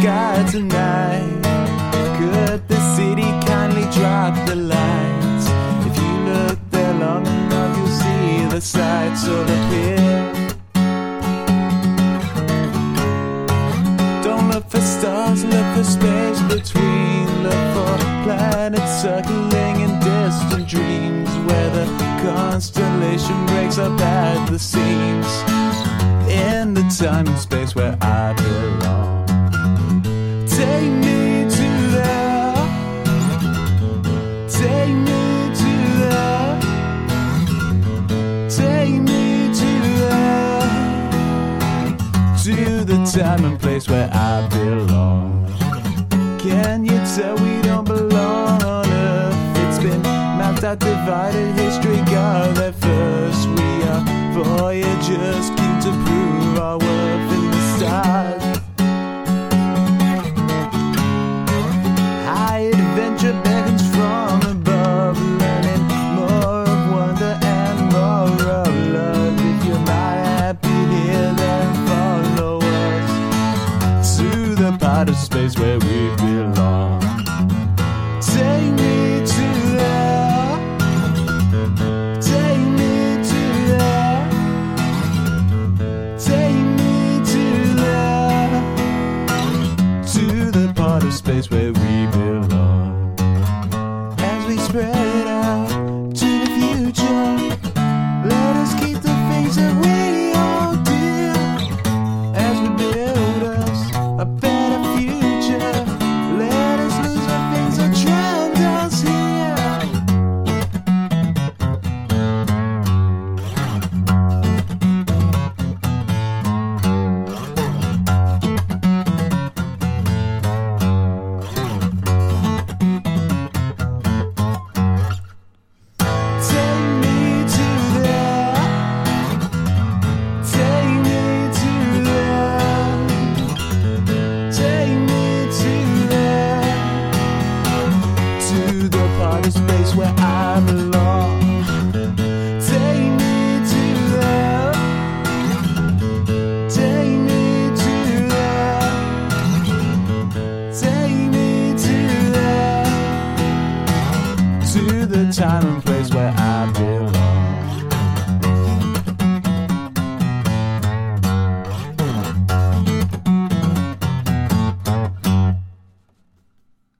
sky tonight. Could the city kindly drop the lights? If you look there long enough, you'll see the sights of the pier. Don't look for stars, look for space between. Look for planets circling in distant dreams where the constellation breaks up at the seams. In the time and space where I belong. The time and place where I belong. Can you tell we don't belong on Earth? It's been mapped out, divided, history got there first. We are voyagers, keen to of space where we belong. Take me to there. Take me to there. Take me to there. To the part of space where we belong. As we spread out of space where I belong. Take me to. Take me to. Take me to. To the time and place